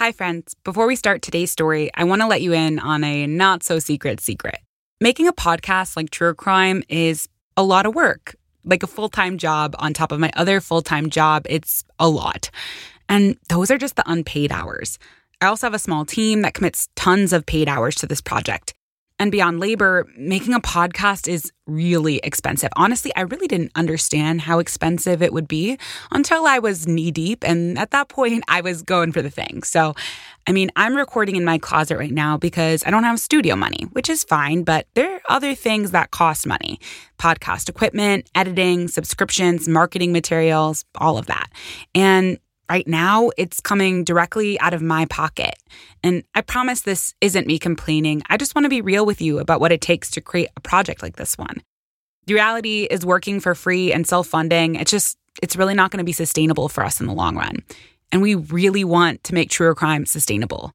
Hi, friends. Before we start today's story, I want to let you in on a not so secret secret. Making a podcast like Truer Crime is a lot of work, like a full time job on top of my other full time job. It's a lot. And those are just the unpaid hours. I also have a small team that commits tons of paid hours to this project. And beyond labor, making a podcast is really expensive. Honestly, I really didn't understand how expensive it would be until I was knee deep. And at that point, I was going for the thing. So, I mean, I'm recording in my closet right now because I don't have studio money, which is fine, but there are other things that cost money podcast equipment, editing, subscriptions, marketing materials, all of that. And Right now, it's coming directly out of my pocket. And I promise this isn't me complaining. I just want to be real with you about what it takes to create a project like this one. The reality is working for free and self funding, it's just, it's really not going to be sustainable for us in the long run. And we really want to make Truer Crime sustainable.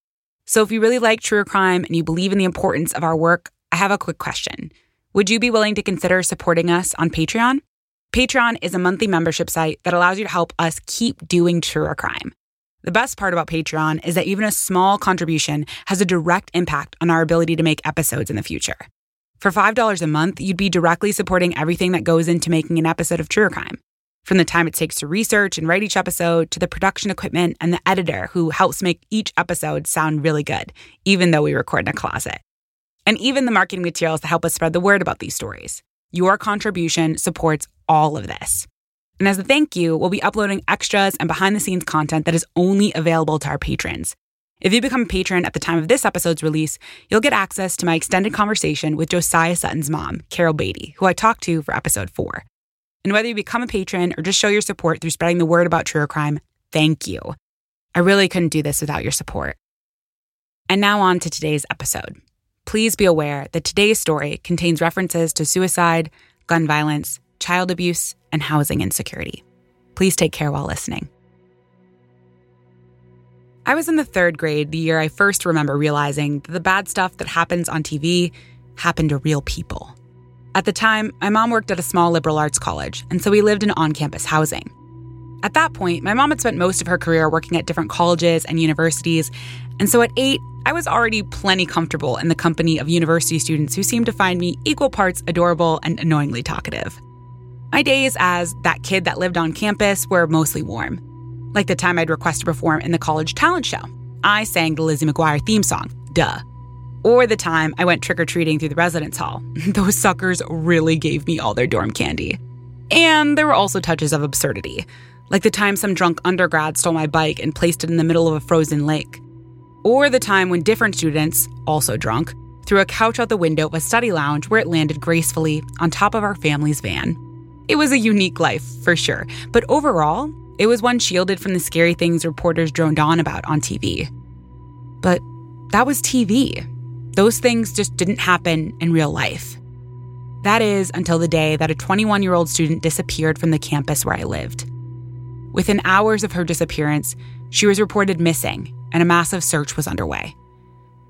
So if you really like Truer Crime and you believe in the importance of our work, I have a quick question. Would you be willing to consider supporting us on Patreon? Patreon is a monthly membership site that allows you to help us keep doing truer crime. The best part about Patreon is that even a small contribution has a direct impact on our ability to make episodes in the future. For $5 a month, you'd be directly supporting everything that goes into making an episode of Truer Crime. From the time it takes to research and write each episode to the production equipment and the editor who helps make each episode sound really good, even though we record in a closet. And even the marketing materials that help us spread the word about these stories. Your contribution supports all of this. And as a thank you, we'll be uploading extras and behind the scenes content that is only available to our patrons. If you become a patron at the time of this episode's release, you'll get access to my extended conversation with Josiah Sutton's mom, Carol Beatty, who I talked to for episode four. And whether you become a patron or just show your support through spreading the word about truer crime, thank you. I really couldn't do this without your support. And now on to today's episode. Please be aware that today's story contains references to suicide, gun violence, child abuse, and housing insecurity. Please take care while listening. I was in the third grade the year I first remember realizing that the bad stuff that happens on TV happened to real people. At the time, my mom worked at a small liberal arts college, and so we lived in on campus housing. At that point, my mom had spent most of her career working at different colleges and universities, and so at eight, I was already plenty comfortable in the company of university students who seemed to find me equal parts adorable and annoyingly talkative. My days as that kid that lived on campus were mostly warm. Like the time I'd request to perform in the college talent show. I sang the Lizzie McGuire theme song, duh. Or the time I went trick or treating through the residence hall. Those suckers really gave me all their dorm candy. And there were also touches of absurdity, like the time some drunk undergrad stole my bike and placed it in the middle of a frozen lake. Or the time when different students, also drunk, threw a couch out the window of a study lounge where it landed gracefully on top of our family's van. It was a unique life, for sure, but overall, it was one shielded from the scary things reporters droned on about on TV. But that was TV. Those things just didn't happen in real life. That is until the day that a 21 year old student disappeared from the campus where I lived. Within hours of her disappearance, she was reported missing and a massive search was underway.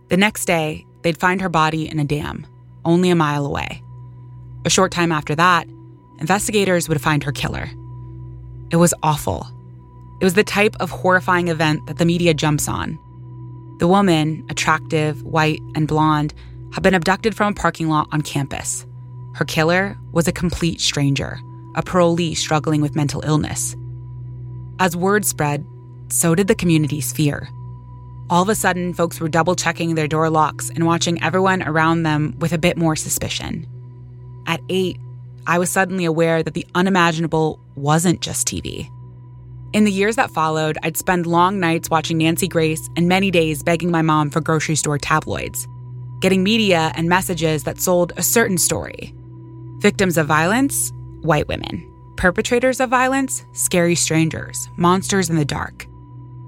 The next day, they'd find her body in a dam, only a mile away. A short time after that, investigators would find her killer. It was awful. It was the type of horrifying event that the media jumps on. The woman, attractive, white, and blonde, had been abducted from a parking lot on campus. Her killer was a complete stranger, a parolee struggling with mental illness. As word spread, so did the community's fear. All of a sudden, folks were double checking their door locks and watching everyone around them with a bit more suspicion. At eight, I was suddenly aware that the unimaginable wasn't just TV. In the years that followed, I'd spend long nights watching Nancy Grace and many days begging my mom for grocery store tabloids, getting media and messages that sold a certain story. Victims of violence, white women. Perpetrators of violence, scary strangers, monsters in the dark.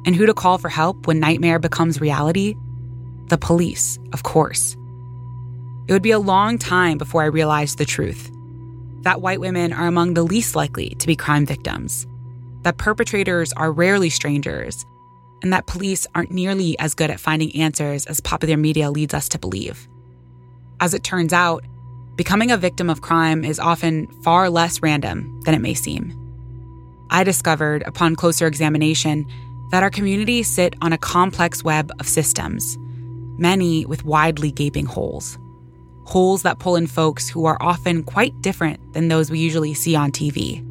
And who to call for help when nightmare becomes reality? The police, of course. It would be a long time before I realized the truth that white women are among the least likely to be crime victims, that perpetrators are rarely strangers, and that police aren't nearly as good at finding answers as popular media leads us to believe. As it turns out, becoming a victim of crime is often far less random than it may seem. I discovered, upon closer examination, that our communities sit on a complex web of systems, many with widely gaping holes. Holes that pull in folks who are often quite different than those we usually see on TV.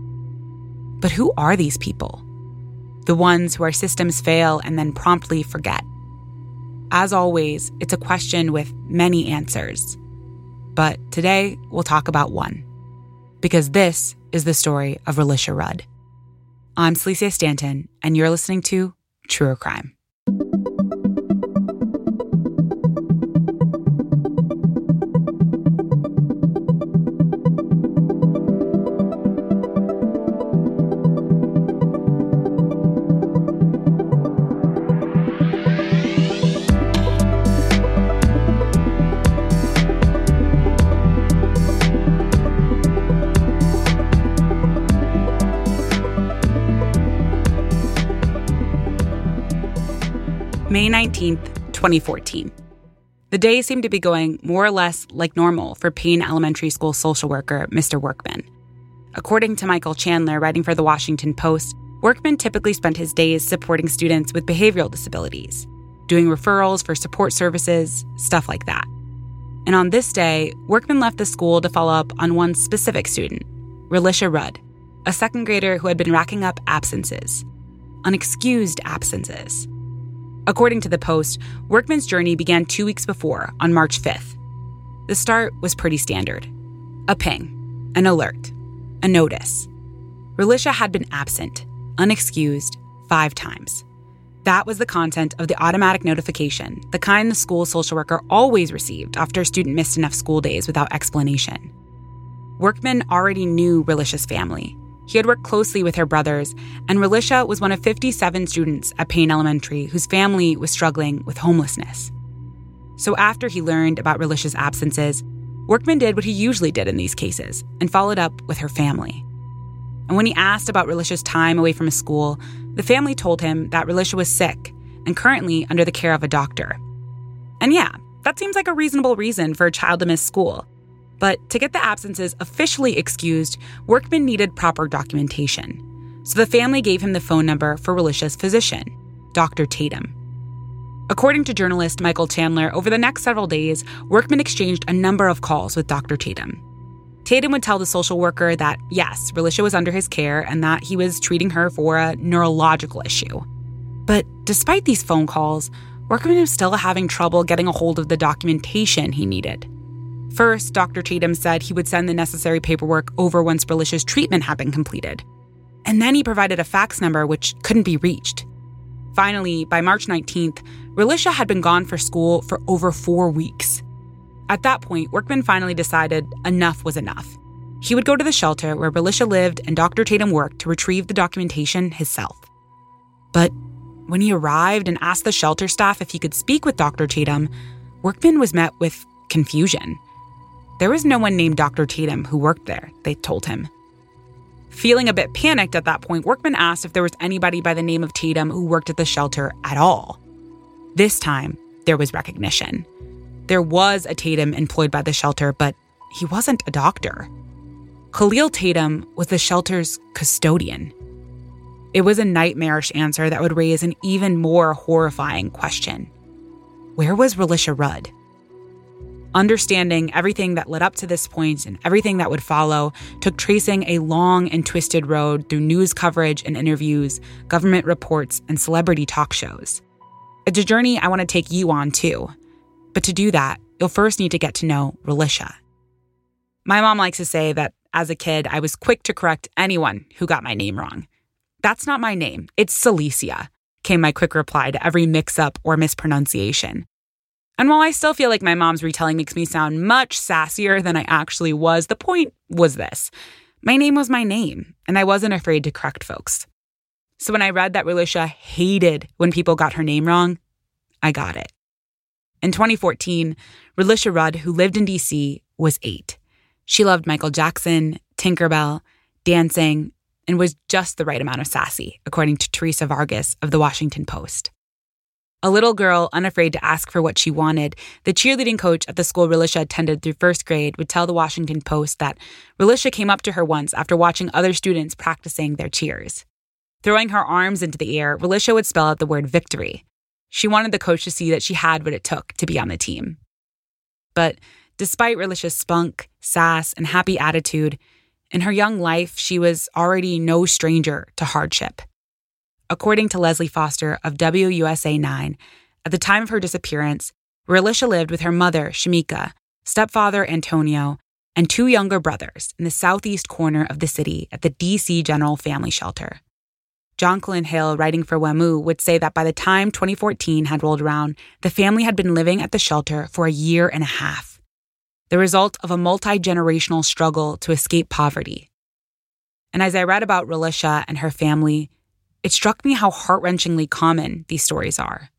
But who are these people? The ones who our systems fail and then promptly forget. As always, it's a question with many answers. But today, we'll talk about one. Because this is the story of Relisha Rudd. I'm Celicia Stanton, and you're listening to Truer Crime. May 19th, 2014. The day seemed to be going more or less like normal for Payne Elementary School social worker Mr. Workman. According to Michael Chandler, writing for the Washington Post, Workman typically spent his days supporting students with behavioral disabilities, doing referrals for support services, stuff like that. And on this day, Workman left the school to follow up on one specific student, Relisha Rudd, a second grader who had been racking up absences, unexcused absences. According to the Post, Workman's journey began two weeks before, on March 5th. The start was pretty standard a ping, an alert, a notice. Relisha had been absent, unexcused, five times. That was the content of the automatic notification, the kind the school social worker always received after a student missed enough school days without explanation. Workman already knew Relisha's family. He had worked closely with her brothers, and Relisha was one of 57 students at Payne Elementary whose family was struggling with homelessness. So after he learned about Relisha's absences, Workman did what he usually did in these cases and followed up with her family. And when he asked about Relisha's time away from his school, the family told him that Relisha was sick and currently under the care of a doctor. And yeah, that seems like a reasonable reason for a child to miss school. But to get the absences officially excused, Workman needed proper documentation. So the family gave him the phone number for Relisha's physician, Dr. Tatum. According to journalist Michael Chandler, over the next several days, Workman exchanged a number of calls with Dr. Tatum. Tatum would tell the social worker that, yes, Relisha was under his care and that he was treating her for a neurological issue. But despite these phone calls, Workman was still having trouble getting a hold of the documentation he needed. First, Dr. Tatum said he would send the necessary paperwork over once Relisha's treatment had been completed. And then he provided a fax number which couldn't be reached. Finally, by March 19th, Relisha had been gone for school for over four weeks. At that point, Workman finally decided enough was enough. He would go to the shelter where Relisha lived and Dr. Tatum worked to retrieve the documentation himself. But when he arrived and asked the shelter staff if he could speak with Dr. Tatum, Workman was met with confusion. There was no one named Dr. Tatum who worked there, they told him. Feeling a bit panicked at that point, Workman asked if there was anybody by the name of Tatum who worked at the shelter at all. This time, there was recognition. There was a Tatum employed by the shelter, but he wasn't a doctor. Khalil Tatum was the shelter's custodian. It was a nightmarish answer that would raise an even more horrifying question Where was Relisha Rudd? Understanding everything that led up to this point and everything that would follow took tracing a long and twisted road through news coverage and interviews, government reports, and celebrity talk shows. It's a journey I want to take you on too. But to do that, you'll first need to get to know Relisha. My mom likes to say that as a kid, I was quick to correct anyone who got my name wrong. That's not my name, it's Celicia, came my quick reply to every mix up or mispronunciation. And while I still feel like my mom's retelling makes me sound much sassier than I actually was, the point was this my name was my name, and I wasn't afraid to correct folks. So when I read that Relisha hated when people got her name wrong, I got it. In 2014, Relisha Rudd, who lived in DC, was eight. She loved Michael Jackson, Tinkerbell, dancing, and was just the right amount of sassy, according to Teresa Vargas of the Washington Post. A little girl, unafraid to ask for what she wanted, the cheerleading coach at the school Relisha attended through first grade would tell the Washington Post that Relisha came up to her once after watching other students practicing their cheers. Throwing her arms into the air, Relisha would spell out the word victory. She wanted the coach to see that she had what it took to be on the team. But despite Relisha's spunk, sass, and happy attitude, in her young life, she was already no stranger to hardship. According to Leslie Foster of WUSA 9, at the time of her disappearance, Relisha lived with her mother, Shamika, stepfather, Antonio, and two younger brothers in the southeast corner of the city at the DC General Family Shelter. Jonquilyn Hill, writing for WAMU, would say that by the time 2014 had rolled around, the family had been living at the shelter for a year and a half, the result of a multi generational struggle to escape poverty. And as I read about Relisha and her family, it struck me how heart wrenchingly common these stories are.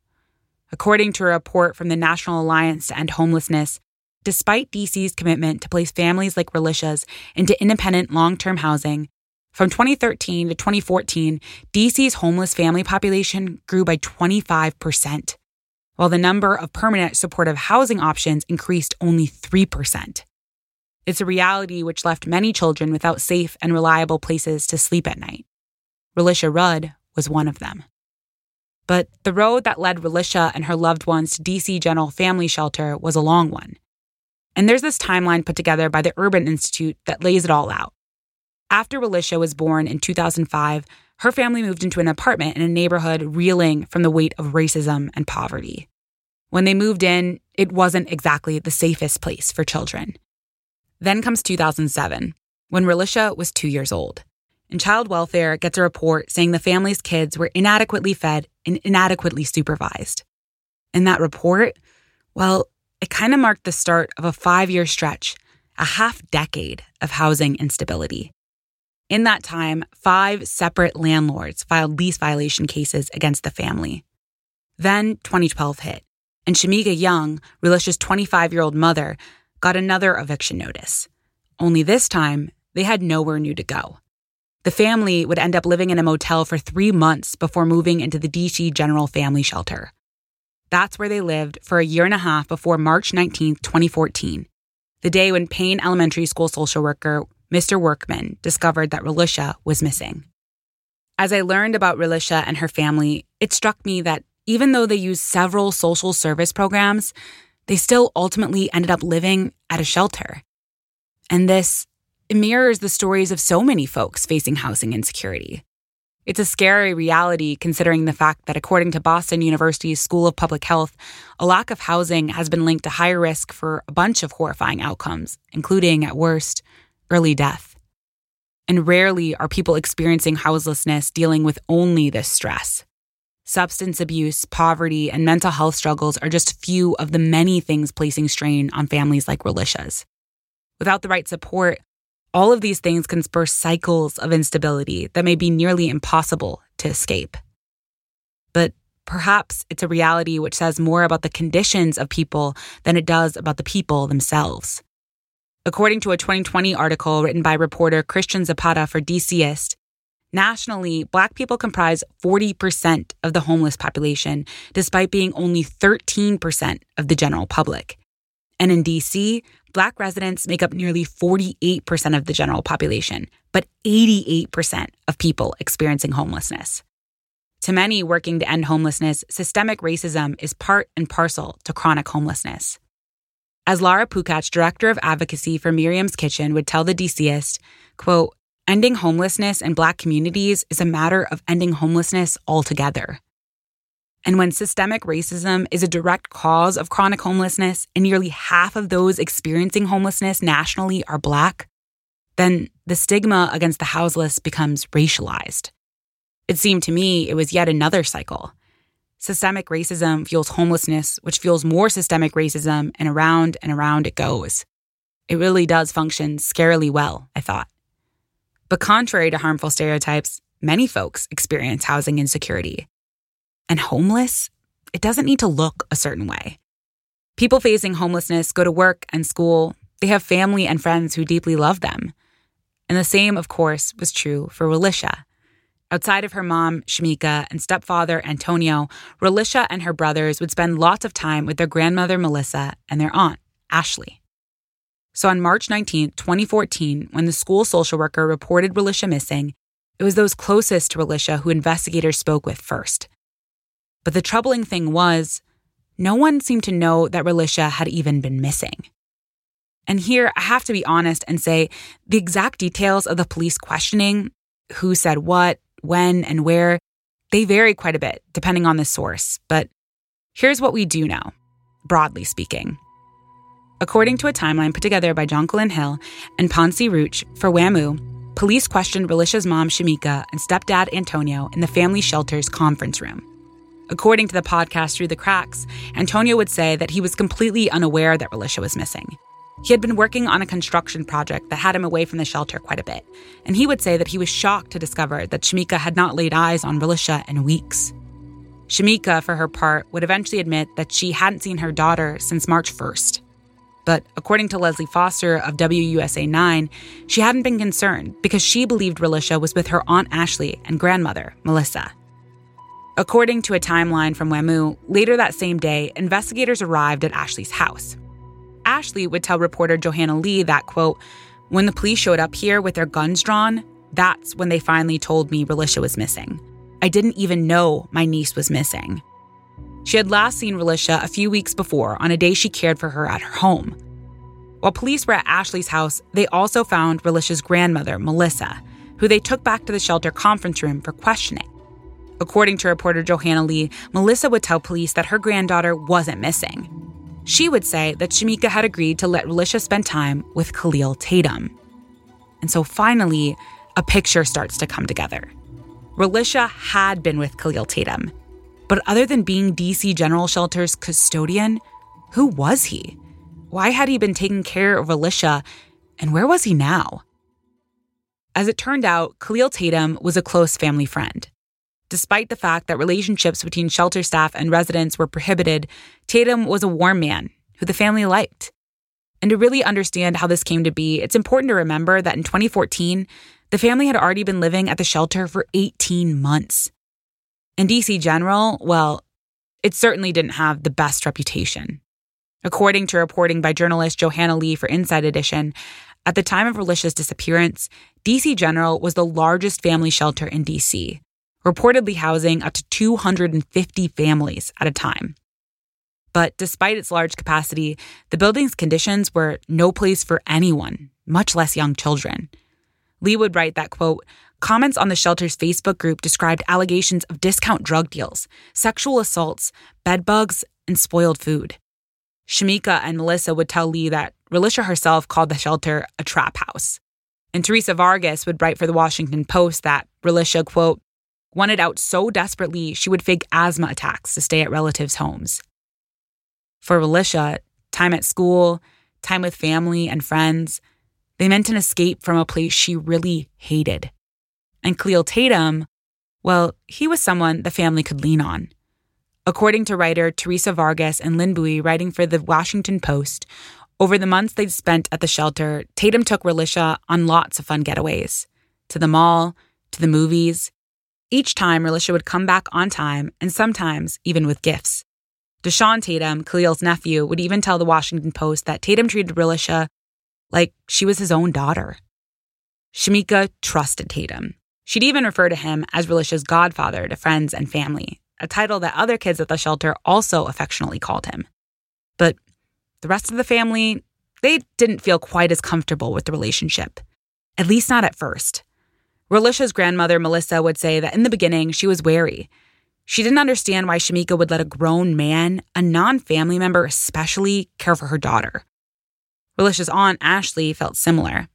According to a report from the National Alliance to End Homelessness, despite DC's commitment to place families like Relisha's into independent long term housing, from 2013 to 2014, DC's homeless family population grew by 25%, while the number of permanent supportive housing options increased only 3%. It's a reality which left many children without safe and reliable places to sleep at night. Relisha Rudd was one of them. But the road that led Relisha and her loved ones to DC General Family Shelter was a long one. And there's this timeline put together by the Urban Institute that lays it all out. After Relisha was born in 2005, her family moved into an apartment in a neighborhood reeling from the weight of racism and poverty. When they moved in, it wasn't exactly the safest place for children. Then comes 2007, when Relisha was two years old, and child welfare gets a report saying the family's kids were inadequately fed and inadequately supervised. And that report, well, it kind of marked the start of a five year stretch, a half decade of housing instability. In that time, five separate landlords filed lease violation cases against the family. Then 2012 hit, and Shamika Young, Relisha's 25 year old mother, got another eviction notice. Only this time, they had nowhere new to go. The family would end up living in a motel for three months before moving into the DC General Family Shelter. That's where they lived for a year and a half before March 19, 2014, the day when Payne Elementary School social worker Mr. Workman discovered that Relisha was missing. As I learned about Relisha and her family, it struck me that even though they used several social service programs, they still ultimately ended up living at a shelter. And this mirrors the stories of so many folks facing housing insecurity. It's a scary reality considering the fact that, according to Boston University's School of Public Health, a lack of housing has been linked to higher risk for a bunch of horrifying outcomes, including, at worst, early death. And rarely are people experiencing houselessness dealing with only this stress. Substance abuse, poverty, and mental health struggles are just few of the many things placing strain on families like Relisha's. Without the right support, all of these things can spur cycles of instability that may be nearly impossible to escape. But perhaps it's a reality which says more about the conditions of people than it does about the people themselves. According to a 2020 article written by reporter Christian Zapata for DCist, nationally, Black people comprise 40% of the homeless population, despite being only 13% of the general public. And in DC, Black residents make up nearly 48% of the general population, but 88% of people experiencing homelessness. To many working to end homelessness, systemic racism is part and parcel to chronic homelessness. As Lara Pukach, director of advocacy for Miriam's Kitchen, would tell the DCist, quote, ending homelessness in Black communities is a matter of ending homelessness altogether. And when systemic racism is a direct cause of chronic homelessness and nearly half of those experiencing homelessness nationally are Black, then the stigma against the houseless becomes racialized. It seemed to me it was yet another cycle Systemic racism fuels homelessness, which fuels more systemic racism, and around and around it goes. It really does function scarily well, I thought. But contrary to harmful stereotypes, many folks experience housing insecurity. And homeless, it doesn't need to look a certain way. People facing homelessness go to work and school, they have family and friends who deeply love them. And the same, of course, was true for Relisha. Outside of her mom, Shamika, and stepfather, Antonio, Relisha and her brothers would spend lots of time with their grandmother, Melissa, and their aunt, Ashley. So on March 19, 2014, when the school social worker reported Relisha missing, it was those closest to Relisha who investigators spoke with first. But the troubling thing was, no one seemed to know that Relisha had even been missing. And here, I have to be honest and say the exact details of the police questioning who said what, when, and where they vary quite a bit depending on the source. But here's what we do know, broadly speaking. According to a timeline put together by Jonquilyn Hill and Ponce Ruch for WAMU, police questioned Relisha's mom, Shamika, and stepdad, Antonio, in the family shelter's conference room. According to the podcast Through the Cracks, Antonio would say that he was completely unaware that Relisha was missing. He had been working on a construction project that had him away from the shelter quite a bit, and he would say that he was shocked to discover that Shamika had not laid eyes on Relisha in weeks. Shamika, for her part, would eventually admit that she hadn't seen her daughter since March 1st. But according to Leslie Foster of WUSA 9, she hadn't been concerned because she believed Relisha was with her Aunt Ashley and grandmother, Melissa. According to a timeline from WAMU, later that same day, investigators arrived at Ashley's house. Ashley would tell reporter Johanna Lee that, quote, when the police showed up here with their guns drawn, that's when they finally told me Relisha was missing. I didn't even know my niece was missing. She had last seen Relisha a few weeks before on a day she cared for her at her home. While police were at Ashley's house, they also found Relisha's grandmother, Melissa, who they took back to the shelter conference room for questioning. According to reporter Johanna Lee, Melissa would tell police that her granddaughter wasn't missing. She would say that Shamika had agreed to let Relisha spend time with Khalil Tatum. And so finally, a picture starts to come together. Relisha had been with Khalil Tatum. But other than being DC General Shelter's custodian, who was he? Why had he been taking care of Relisha, and where was he now? As it turned out, Khalil Tatum was a close family friend. Despite the fact that relationships between shelter staff and residents were prohibited, Tatum was a warm man who the family liked. And to really understand how this came to be, it's important to remember that in 2014, the family had already been living at the shelter for 18 months. And DC General, well, it certainly didn't have the best reputation. According to reporting by journalist Johanna Lee for Inside Edition, at the time of Relisha's disappearance, DC General was the largest family shelter in DC, reportedly housing up to 250 families at a time. But despite its large capacity, the building's conditions were no place for anyone, much less young children. Lee would write that, quote, comments on the shelter's Facebook group described allegations of discount drug deals, sexual assaults, bed bugs, and spoiled food. Shamika and Melissa would tell Lee that Relisha herself called the shelter a trap house. And Teresa Vargas would write for the Washington Post that Relisha, quote, wanted out so desperately she would fake asthma attacks to stay at relatives' homes. For Relisha, time at school, time with family and friends, they meant an escape from a place she really hated. And Khalil Tatum, well, he was someone the family could lean on. According to writer Teresa Vargas and Lynh Bui writing for the Washington Post, over the months they'd spent at the shelter, Tatum took Relisha on lots of fun getaways to the mall, to the movies, each time, Relisha would come back on time and sometimes even with gifts. Deshaun Tatum, Khalil's nephew, would even tell the Washington Post that Tatum treated Relisha like she was his own daughter. Shamika trusted Tatum. She'd even refer to him as Relisha's godfather to friends and family, a title that other kids at the shelter also affectionately called him. But the rest of the family, they didn't feel quite as comfortable with the relationship, at least not at first. Relisha's grandmother, Melissa, would say that in the beginning, she was wary. She didn't understand why Shamika would let a grown man, a non family member especially, care for her daughter. Relisha's aunt, Ashley, felt similar.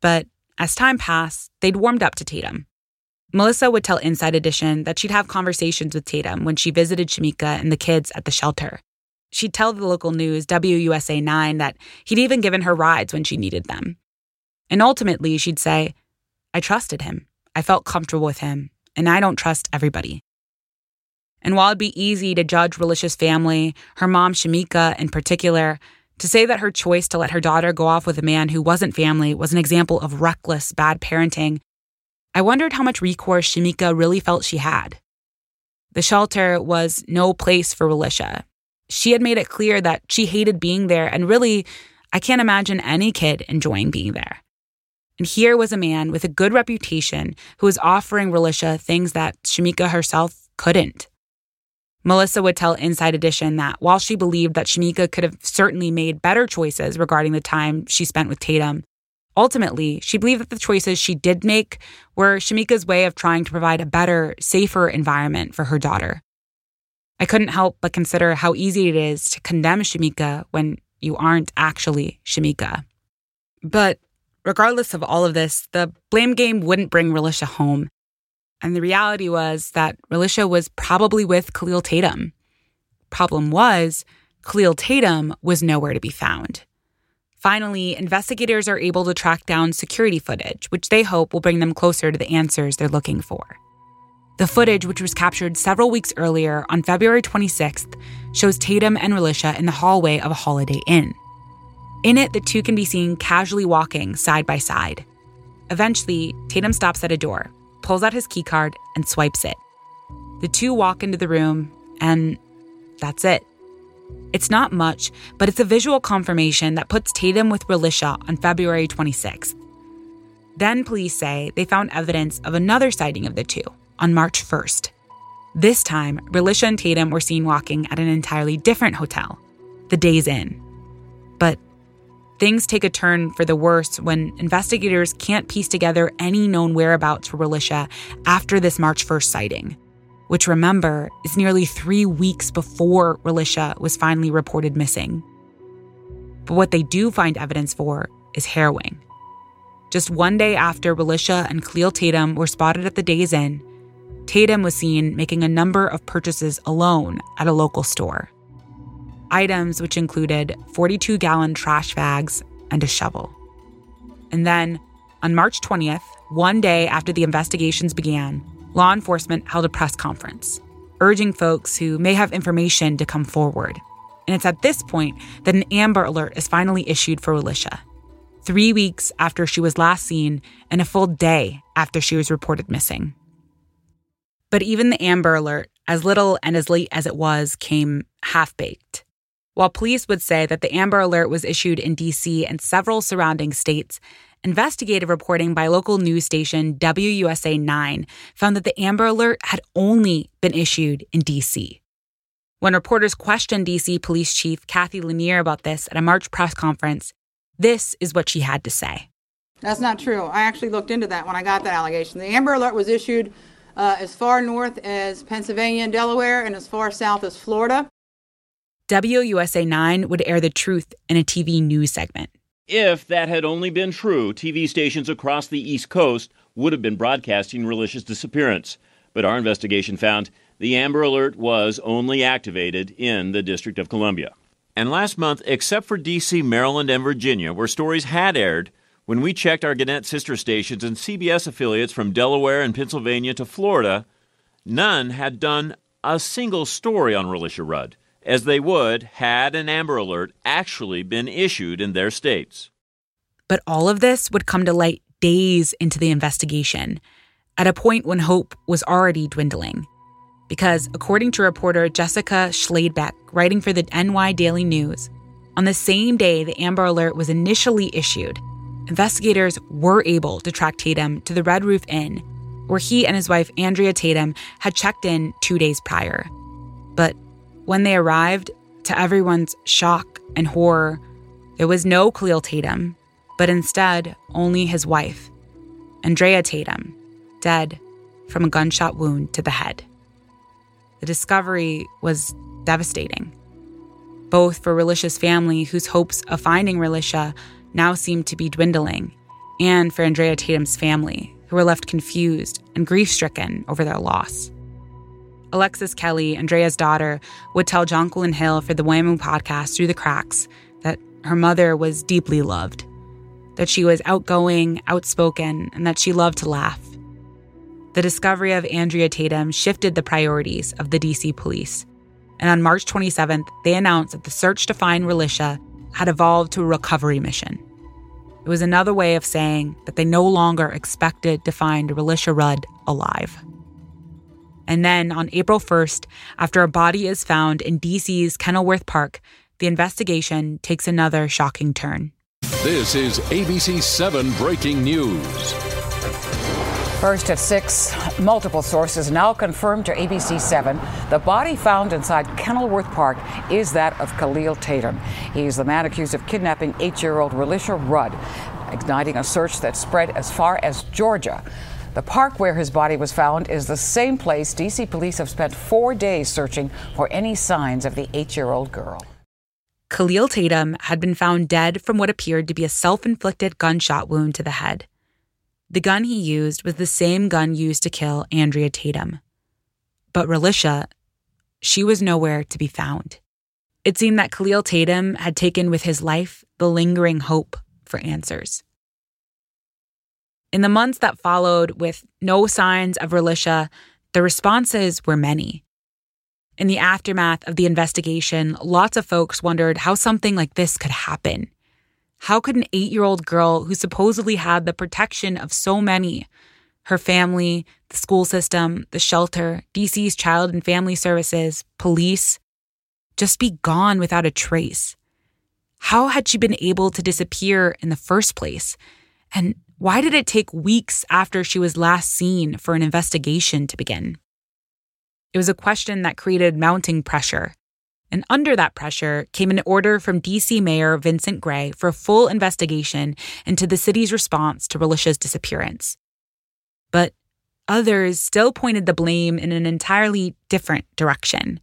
But as time passed, they'd warmed up to Tatum. Melissa would tell Inside Edition that she'd have conversations with Tatum when she visited Shamika and the kids at the shelter. She'd tell the local news, WUSA 9, that he'd even given her rides when she needed them. And ultimately, she'd say, I trusted him. I felt comfortable with him, and I don't trust everybody. And while it'd be easy to judge Relisha's family, her mom, Shamika, in particular, to say that her choice to let her daughter go off with a man who wasn't family was an example of reckless, bad parenting, I wondered how much recourse Shamika really felt she had. The shelter was no place for Relisha. She had made it clear that she hated being there, and really, I can't imagine any kid enjoying being there. And here was a man with a good reputation who was offering Relisha things that Shamika herself couldn't. Melissa would tell Inside Edition that while she believed that Shamika could have certainly made better choices regarding the time she spent with Tatum, ultimately, she believed that the choices she did make were Shamika's way of trying to provide a better, safer environment for her daughter. I couldn't help but consider how easy it is to condemn Shamika when you aren't actually Shamika. But regardless of all of this, the blame game wouldn't bring Relisha home. And the reality was that Relisha was probably with Khalil Tatum. Problem was, Khalil Tatum was nowhere to be found. Finally, investigators are able to track down security footage, which they hope will bring them closer to the answers they're looking for. The footage, which was captured several weeks earlier on February 26th, shows Tatum and Relisha in the hallway of a Holiday Inn. In it, the two can be seen casually walking side by side. Eventually, Tatum stops at a door, pulls out his keycard, and swipes it. The two walk into the room, and that's it. It's not much, but it's a visual confirmation that puts Tatum with Relisha on February 26th. Then police say they found evidence of another sighting of the two on March 1st. This time, Relisha and Tatum were seen walking at an entirely different hotel, the Days Inn. But things take a turn for the worse when investigators can't piece together any known whereabouts for Relisha after this March 1st sighting, which remember is nearly three weeks before Relisha was finally reported missing. But what they do find evidence for is harrowing. Just one day after Relisha and Khalil Tatum were spotted at the Days Inn, Tatum was seen making a number of purchases alone at a local store. Items which included 42 gallon trash bags and a shovel. And then, on March 20th, one day after the investigations began, law enforcement held a press conference, urging folks who may have information to come forward. And it's at this point that an Amber Alert is finally issued for Relisha. Three weeks after she was last seen, and a full day after she was reported missing. But even the Amber Alert, as little and as late as it was, came half baked. While police would say that the Amber Alert was issued in DC and several surrounding states, investigative reporting by local news station WUSA 9 found that the Amber Alert had only been issued in DC. When reporters questioned DC Police Chief Cathy Lanier about this at a March press conference, this is what she had to say. That's not true. I actually looked into that when I got that allegation. The Amber Alert was issued uh, as far north as Pennsylvania and Delaware, and as far south as Florida. WUSA 9 would air the truth in a TV news segment. If that had only been true, TV stations across the East Coast would have been broadcasting Relisha's disappearance. But our investigation found the Amber Alert was only activated in the District of Columbia. And last month, except for D.C., Maryland, and Virginia, where stories had aired, when we checked our Gannett sister stations and CBS affiliates from Delaware and Pennsylvania to Florida, none had done a single story on Relisha Rudd, as they would had an Amber Alert actually been issued in their states. But all of this would come to light days into the investigation, at a point when hope was already dwindling. Because, according to reporter Jessica Schladebeck, writing for the NY Daily News, on the same day the Amber Alert was initially issued, investigators were able to track Tatum to the Red Roof Inn, where he and his wife, Andrea Tatum, had checked in two days prior. But when they arrived, to everyone's shock and horror, there was no Khalil Tatum, but instead only his wife, Andrea Tatum, dead from a gunshot wound to the head. The discovery was devastating, both for Relisha's family, whose hopes of finding Relisha now seemed to be dwindling, and for Andrea Tatum's family, who were left confused and grief stricken over their loss. Alexis Kelly, Andrea's daughter, would tell Jonquilyn Hill for the WAMU podcast Through the Cracks that her mother was deeply loved, that she was outgoing, outspoken, and that she loved to laugh. The discovery of Andrea Tatum shifted the priorities of the DC police. And on March 27th, they announced that the search to find Relisha had evolved to a recovery mission. It was another way of saying that they no longer expected to find Relisha Rudd alive. And then on April 1st, after a body is found in DC's Kenilworth Park, the investigation takes another shocking turn. This is ABC 7 Breaking News. First at 6, multiple sources now confirmed to ABC 7 the body found inside Kenilworth Park is that of Khalil Tatum. He's the man accused of kidnapping eight year old Relisha Rudd, igniting a search that spread as far as Georgia. The park where his body was found is the same place D.C. police have spent four days searching for any signs of the eight year old girl. Khalil Tatum had been found dead from what appeared to be a self inflicted gunshot wound to the head. The gun he used was the same gun used to kill Andrea Tatum. But Relisha, she was nowhere to be found. It seemed that Khalil Tatum had taken with his life the lingering hope for answers. In the months that followed, with no signs of Relisha, the responses were many. In the aftermath of the investigation, lots of folks wondered how something like this could happen. How could an eight year old girl who supposedly had the protection of so many her family, the school system, the shelter, DC's Child and Family Services, police just be gone without a trace? How had she been able to disappear in the first place? And why did it take weeks after she was last seen for an investigation to begin? It was a question that created mounting pressure and under that pressure came an order from DC Mayor Vincent Gray for a full investigation into the city's response to Relisha's disappearance. But others still pointed the blame in an entirely different direction,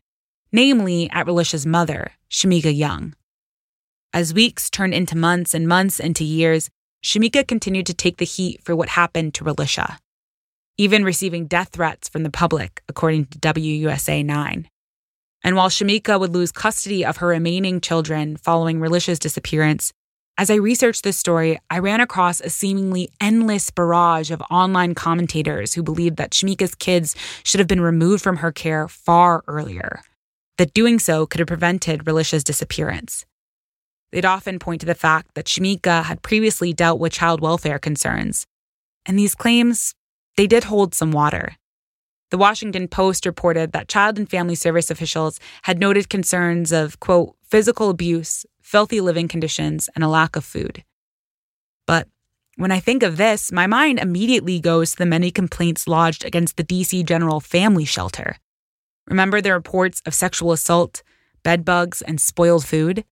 namely at Relisha's mother, Shamika Young. As weeks turned into months and months into years, Shamika continued to take the heat for what happened to Relisha, even receiving death threats from the public, according to WUSA 9. And while Shamika would lose custody of her remaining children following Relisha's disappearance, as I researched this story, I ran across a seemingly endless barrage of online commentators who believed that Shamika's kids should have been removed from her care far earlier, that doing so could have prevented Relisha's disappearance. They'd often point to the fact that Shamika had previously dealt with child welfare concerns. And these claims, they did hold some water. The Washington Post reported that Child and Family Service officials had noted concerns of, quote, physical abuse, filthy living conditions, and a lack of food. But when I think of this, my mind immediately goes to the many complaints lodged against the DC General Family Shelter. Remember the reports of sexual assault, bedbugs, and spoiled food?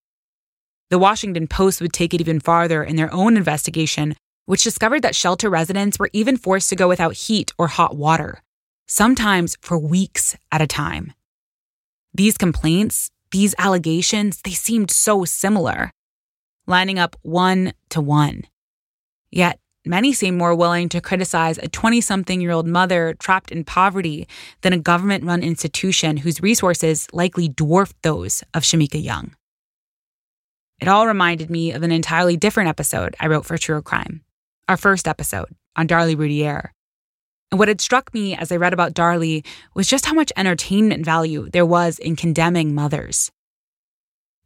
The Washington Post would take it even farther in their own investigation, which discovered that shelter residents were even forced to go without heat or hot water sometimes for weeks at a time. These complaints, these allegations, they seemed so similar, lining up one to one. Yet, many seem more willing to criticize a 20 something year old mother trapped in poverty than a government run institution whose resources likely dwarfed those of Shamika Young. It all reminded me of an entirely different episode I wrote for Truer Crime, our first episode on Darlie Routier, and what had struck me as I read about Darlie was just how much entertainment value there was in condemning mothers.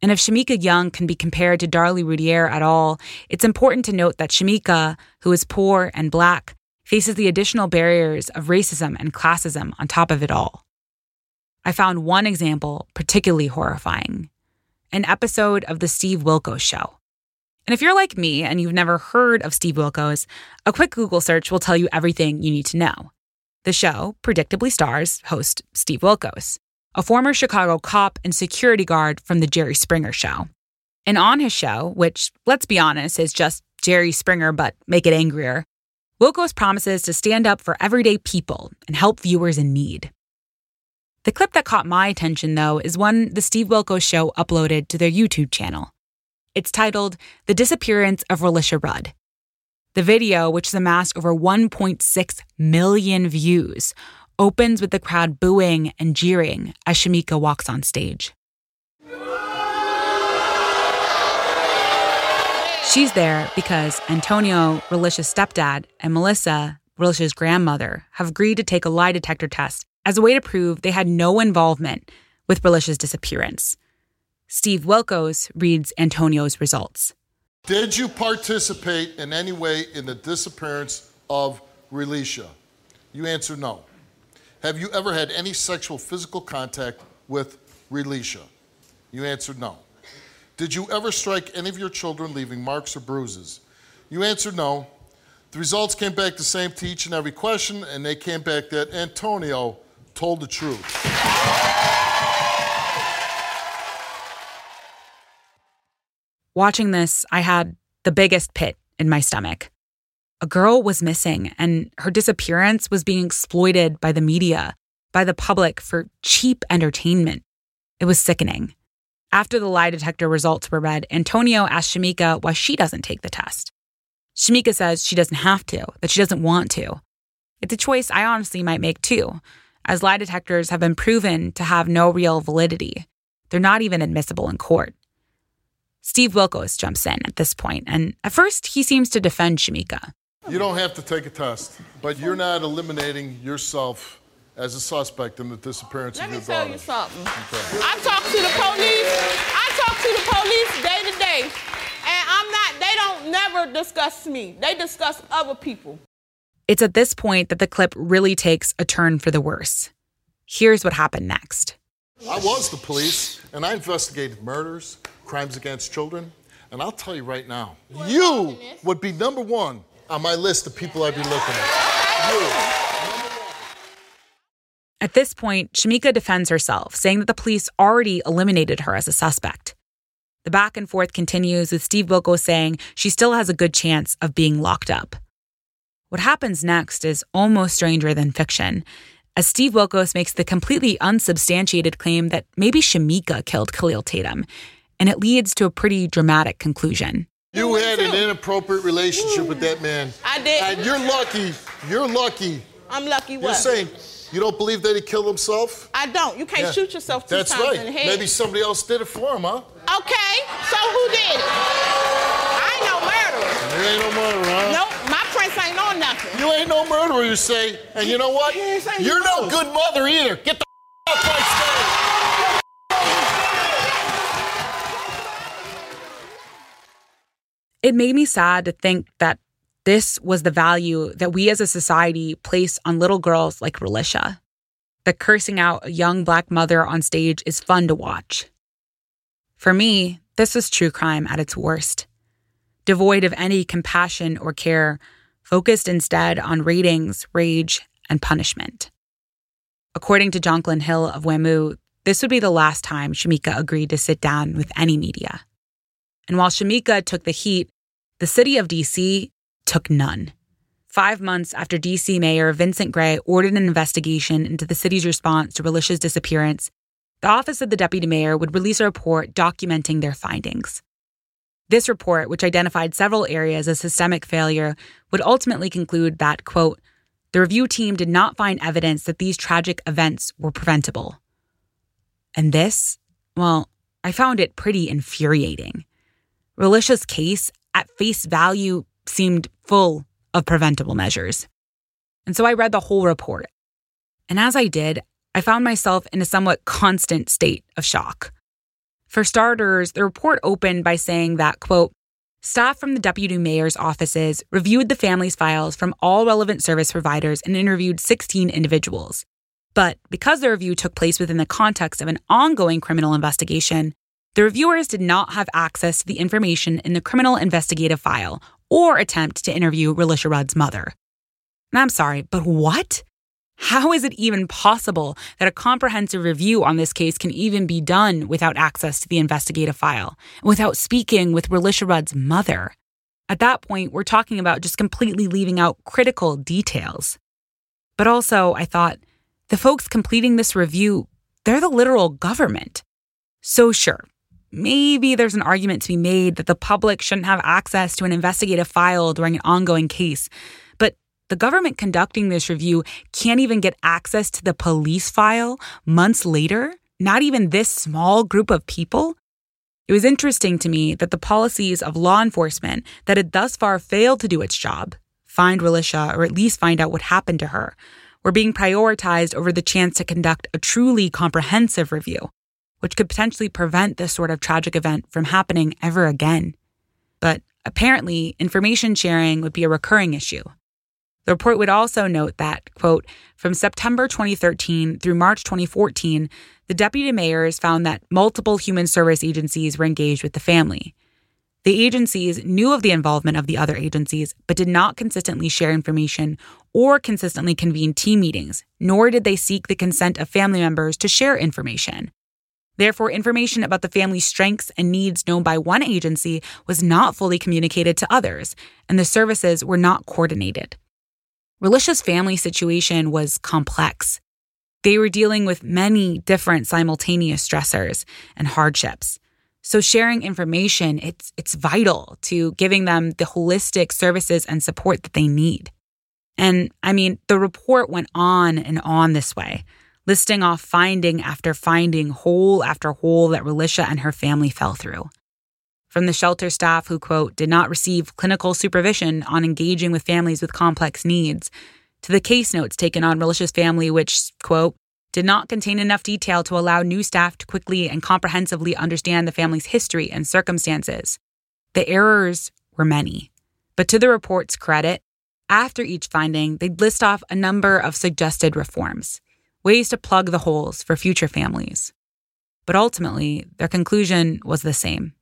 And if Shamika Young can be compared to Darlie Routier at all, it's important to note that Shamika, who is poor and black, faces the additional barriers of racism and classism on top of it all. I found one example particularly horrifying an episode of The Steve Wilkos Show. And if you're like me and you've never heard of Steve Wilkos, a quick Google search will tell you everything you need to know. The show predictably stars host Steve Wilkos, a former Chicago cop and security guard from The Jerry Springer Show. And on his show, which, let's be honest, is just Jerry Springer but make it angrier, Wilkos promises to stand up for everyday people and help viewers in need. The clip that caught my attention, though, is one the Steve Wilkos show uploaded to their YouTube channel. It's titled The Disappearance of Relisha Rudd. The video, which has amassed over 1.6 million views, opens with the crowd booing and jeering as Shamika walks on stage. She's there because Antonio, Relisha's stepdad, and Melissa, Relisha's grandmother, have agreed to take a lie detector test as a way to prove they had no involvement with Relisha's disappearance. Steve Wilkos reads Antonio's results. Did you participate in any way in the disappearance of Relisha? You answer no. Have you ever had any sexual physical contact with Relisha? You answered no. Did you ever strike any of your children, leaving marks or bruises? You answered no. The results came back the same to each and every question, and they came back that Antonio told the truth. Watching this, I had the biggest pit in my stomach. A girl was missing, and her disappearance was being exploited by the media, by the public for cheap entertainment. It was sickening. After the lie detector results were read, Antonio asked Shamika why she doesn't take the test. Shamika says she doesn't have to, that she doesn't want to. It's a choice I honestly might make too, as lie detectors have been proven to have no real validity. They're not even admissible in court. Steve Wilkos jumps in at this point, and at first he seems to defend Shamika. You don't have to take a test, but you're not eliminating yourself as a suspect in the disappearance Let of me your tell daughter. you something. I talk to the police. I talk to the police day to day, and I'm not. They don't never discuss me. They discuss other people. It's at this point that the clip really takes a turn for the worse. Here's what happened next. I was the police, and I investigated murders, crimes against children, and I'll tell you right now, you would be number one on my list of people I'd be looking at. You. At this point, Shamika defends herself, saying that the police already eliminated her as a suspect. The back and forth continues with Steve Wilkos saying she still has a good chance of being locked up. What happens next is almost stranger than fiction, as Steve Wilkos makes the completely unsubstantiated claim that maybe Shamika killed Kahlil Tatum, and it leads to a pretty dramatic conclusion. You had an inappropriate relationship with that man. I did. And you're lucky. You're lucky. I'm lucky. What? You're What? saying you don't believe that he killed himself? I don't. You can't Yeah. shoot yourself two That's times right. in the head. Maybe somebody else did it for him, huh? Okay. So who did it? I ain't no murderer. You ain't no murderer, huh? Nope. My prince ain't on nothing. You ain't no murderer, you say. And you know what? Yes, You're no know. good mother either. Get the off my stage. It made me sad to think that this was the value that we as a society place on little girls like Relisha. That cursing out a young black mother on stage is fun to watch. For me, this was true crime at its worst. Devoid of any compassion or care, focused instead on ratings, rage, and punishment. According to Jonquilyn Hill of WAMU, this would be the last time Shamika agreed to sit down with any media. And while Shamika took the heat, the city of DC took none. Five months after DC Mayor Vincent Gray ordered an investigation into the city's response to Relisha's disappearance, the Office of the Deputy Mayor would release a report documenting their findings. This report, which identified several areas of systemic failure, would ultimately conclude that, quote, the review team did not find evidence that these tragic events were preventable. And this, well, I found it pretty infuriating. Relisha's case, at face value, seemed full of preventable measures. And so I read the whole report. And as I did, I found myself in a somewhat constant state of shock. For starters, the report opened by saying that, quote, staff from the deputy mayor's offices reviewed the family's files from all relevant service providers and interviewed 16 individuals. But because the review took place within the context of an ongoing criminal investigation, the reviewers did not have access to the information in the criminal investigative file or attempt to interview Relisha Rudd's mother. And I'm sorry, but what? How is it even possible that a comprehensive review on this case can even be done without access to the investigative file, without speaking with Relisha Rudd's mother? At that point, we're talking about just completely leaving out critical details. But also, I thought, the folks completing this review, they're the literal government. So, sure, maybe there's an argument to be made that the public shouldn't have access to an investigative file during an ongoing case. The government conducting this review can't even get access to the police file months later? Not even this small group of people? It was interesting to me that the policies of law enforcement that had thus far failed to do its job, find Relisha or at least find out what happened to her, were being prioritized over the chance to conduct a truly comprehensive review, which could potentially prevent this sort of tragic event from happening ever again. But apparently, information sharing would be a recurring issue. The report would also note that, quote, from September 2013 through March 2014, the deputy mayors found that multiple human service agencies were engaged with the family. The agencies knew of the involvement of the other agencies, but did not consistently share information or consistently convene team meetings, nor did they seek the consent of family members to share information. Therefore, information about the family's strengths and needs known by one agency was not fully communicated to others, and the services were not coordinated. Relisha's family situation was complex. They were dealing with many different simultaneous stressors and hardships. So sharing information, it's it's vital to giving them the holistic services and support that they need. And I mean, the report went on and on this way, listing off finding after finding, hole after hole that Relisha and her family fell through from the shelter staff who, quote, did not receive clinical supervision on engaging with families with complex needs, to the case notes taken on Relisha's family, which, quote, did not contain enough detail to allow new staff to quickly and comprehensively understand the family's history and circumstances. The errors were many. But to the report's credit, after each finding, they'd list off a number of suggested reforms, ways to plug the holes for future families. But ultimately, their conclusion was the same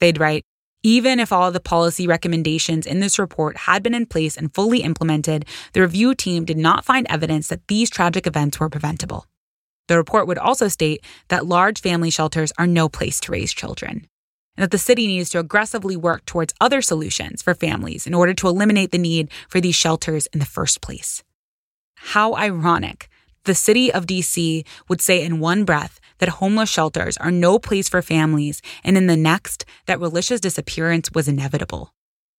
They'd write, even if all the policy recommendations in this report had been in place and fully implemented, the review team did not find evidence that these tragic events were preventable. The report would also state that large family shelters are no place to raise children, and that the city needs to aggressively work towards other solutions for families in order to eliminate the need for these shelters in the first place. How ironic the city of DC would say in one breath that homeless shelters are no place for families, and in the next, that Relisha's disappearance was inevitable,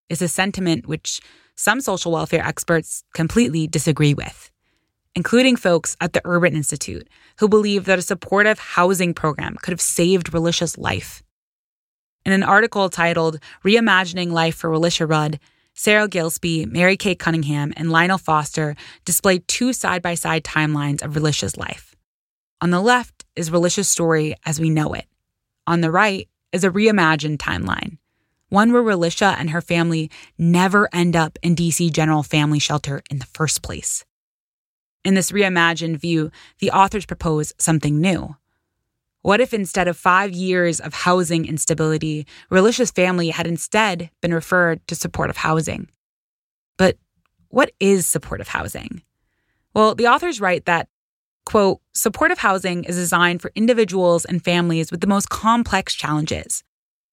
is a sentiment which some social welfare experts completely disagree with, including folks at the Urban Institute who believe that a supportive housing program could have saved Relisha's life. In an article titled Reimagining Life for Relisha Rudd, Sarah Gillespie, Mary Kay Cunningham, and Lionel Foster displayed two side by side timelines of Relisha's life. On the left is Relisha's story as we know it. On the right is a reimagined timeline, one where Relisha and her family never end up in DC General Family Shelter in the first place. In this reimagined view, the authors propose something new. What if instead of five years of housing instability, Relisha's family had instead been referred to supportive housing? But what is supportive housing? Well, the authors write that, quote, supportive housing is designed for individuals and families with the most complex challenges,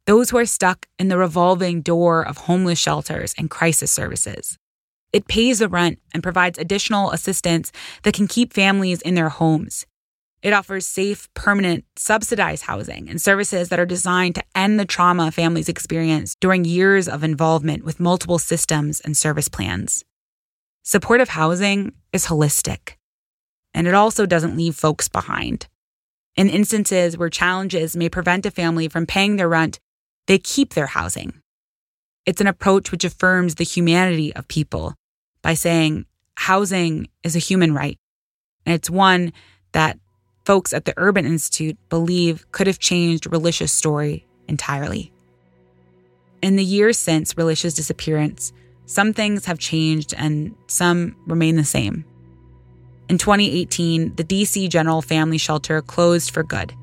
those who are stuck in the revolving door of homeless shelters and crisis services. It pays the rent and provides additional assistance that can keep families in their homes, it offers safe, permanent, subsidized housing and services that are designed to end the trauma families experience during years of involvement with multiple systems and service plans. Supportive housing is holistic, and it also doesn't leave folks behind. In instances where challenges may prevent a family from paying their rent, they keep their housing. It's an approach which affirms the humanity of people by saying housing is a human right, and it's one that folks at the Urban Institute believe could have changed Relisha's story entirely. In the years since Relisha's disappearance, some things have changed and some remain the same. In 2018, the DC General Family Shelter closed for good.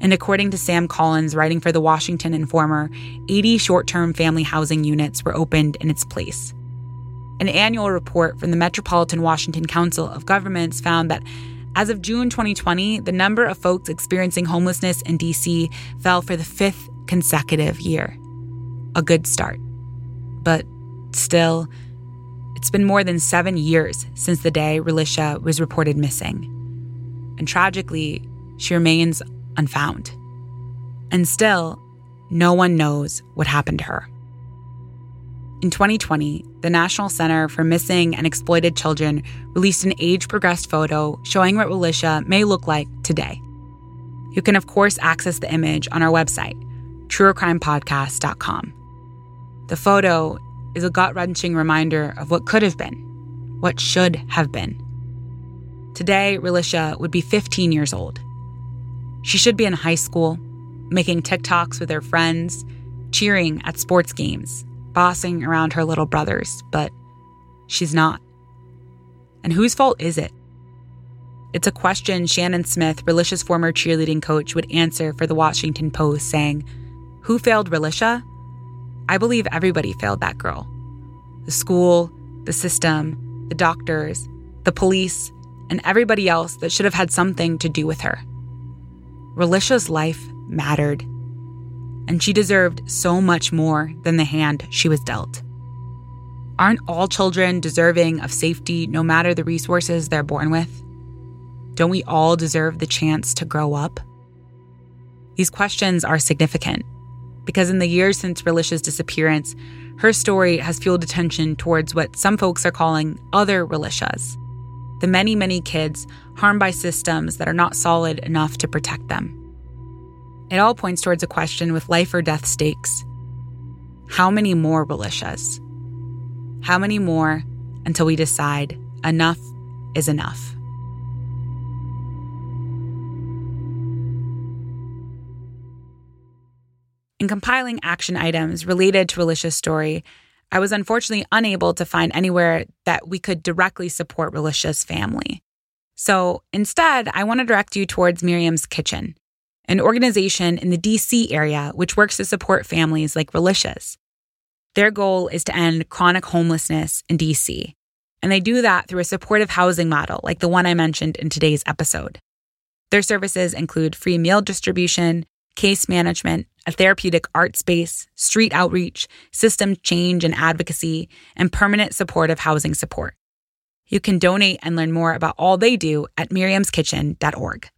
And according to Sam Collins, writing for the Washington Informer, 80 short term family housing units were opened in its place. An annual report from the Metropolitan Washington Council of Governments found that as of June 2020, the number of folks experiencing homelessness in DC fell for the fifth consecutive year. A good start. But still, it's been more than seven years since the day Relisha was reported missing. And tragically, she remains unfound. And still, no one knows what happened to her. In 2020, the National Center for Missing and Exploited Children released an age progressed photo showing what Relisha may look like today. You can, of course, access the image on our website, truercrimepodcast.com. The photo is a gut wrenching reminder of what could have been, what should have been. Today, Relisha would be 15 years old. She should be in high school, making TikToks with her friends, cheering at sports games, bossing around her little brothers, but she's not. And whose fault is it? It's a question Shannon Smith, Relisha's former cheerleading coach, would answer for the Washington Post, saying, Who failed Relisha? I believe everybody failed that girl. The school, the system, the doctors, the police, and everybody else that should have had something to do with her. Relisha's life mattered, and she deserved so much more than the hand she was dealt. Aren't all children deserving of safety no matter the resources they're born with? Don't we all deserve the chance to grow up? These questions are significant because in the years since Relisha's disappearance, her story has fueled attention towards what some folks are calling other Relishas the many, many kids harmed by systems that are not solid enough to protect them. It all points towards a question with life or death stakes. How many more Relishas? How many more until we decide enough is enough? In compiling action items related to Relisha's story, I was unfortunately unable to find anywhere that we could directly support Relisha's family. So instead, I want to direct you towards Miriam's Kitchen, an organization in the DC area which works to support families like Relisha's. Their goal is to end chronic homelessness in DC, and they do that through a supportive housing model like the one I mentioned in today's episode. Their services include free meal distribution, case management, a therapeutic art space, street outreach, system change and advocacy, and permanent supportive housing support. You can donate and learn more about all they do at miriamskitchen.org.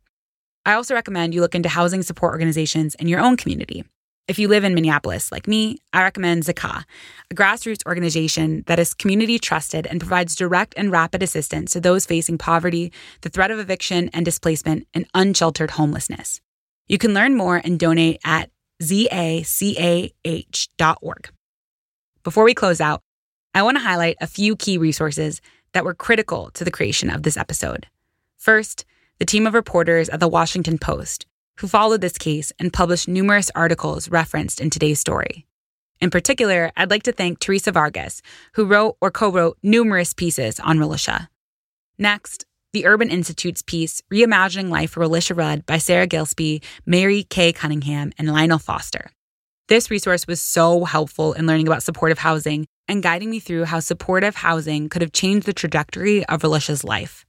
I also recommend you look into housing support organizations in your own community. If you live in Minneapolis, like me, I recommend ZACAH, a grassroots organization that is community trusted and provides direct and rapid assistance to those facing poverty, the threat of eviction and displacement, and unsheltered homelessness. You can learn more and donate at zacah.org. Before we close out, I want to highlight a few key resources that were critical to the creation of this episode. First, the team of reporters at the Washington Post, who followed this case and published numerous articles referenced in today's story. In particular, I'd like to thank Theresa Vargas, who wrote or co wrote numerous pieces on Relisha. Next, the Urban Institute's piece, Reimagining Life for Relisha Rudd by Sarah Gillespie, Mary Kay Cunningham, and Lionel Foster. This resource was so helpful in learning about supportive housing and guiding me through how supportive housing could have changed the trajectory of Relisha's life.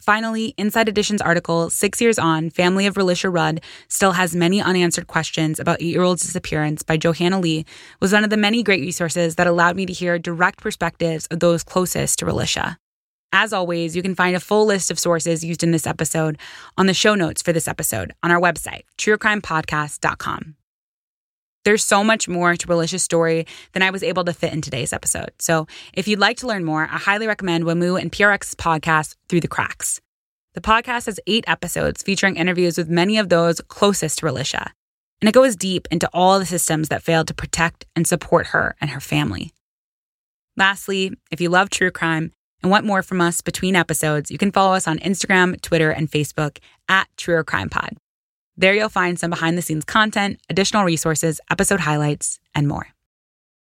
Finally, Inside Edition's article, Six Years On Family of Relisha Rudd Still Has Many Unanswered Questions About Eight Year Old's Disappearance by Johanna Lee was one of the many great resources that allowed me to hear direct perspectives of those closest to Relisha. As always, you can find a full list of sources used in this episode on the show notes for this episode on our website, truercrimepodcast.com. There's so much more to Relisha's story than I was able to fit in today's episode. So if you'd like to learn more, I highly recommend WAMU and PRX's podcast, Through the Cracks. The podcast has eight episodes featuring interviews with many of those closest to Relisha. And it goes deep into all the systems that failed to protect and support her and her family. Lastly, if you love true crime, and want more from us between episodes, you can follow us on Instagram, Twitter, and Facebook at Truer Crime Pod. There you'll find some behind the scenes content, additional resources, episode highlights, and more.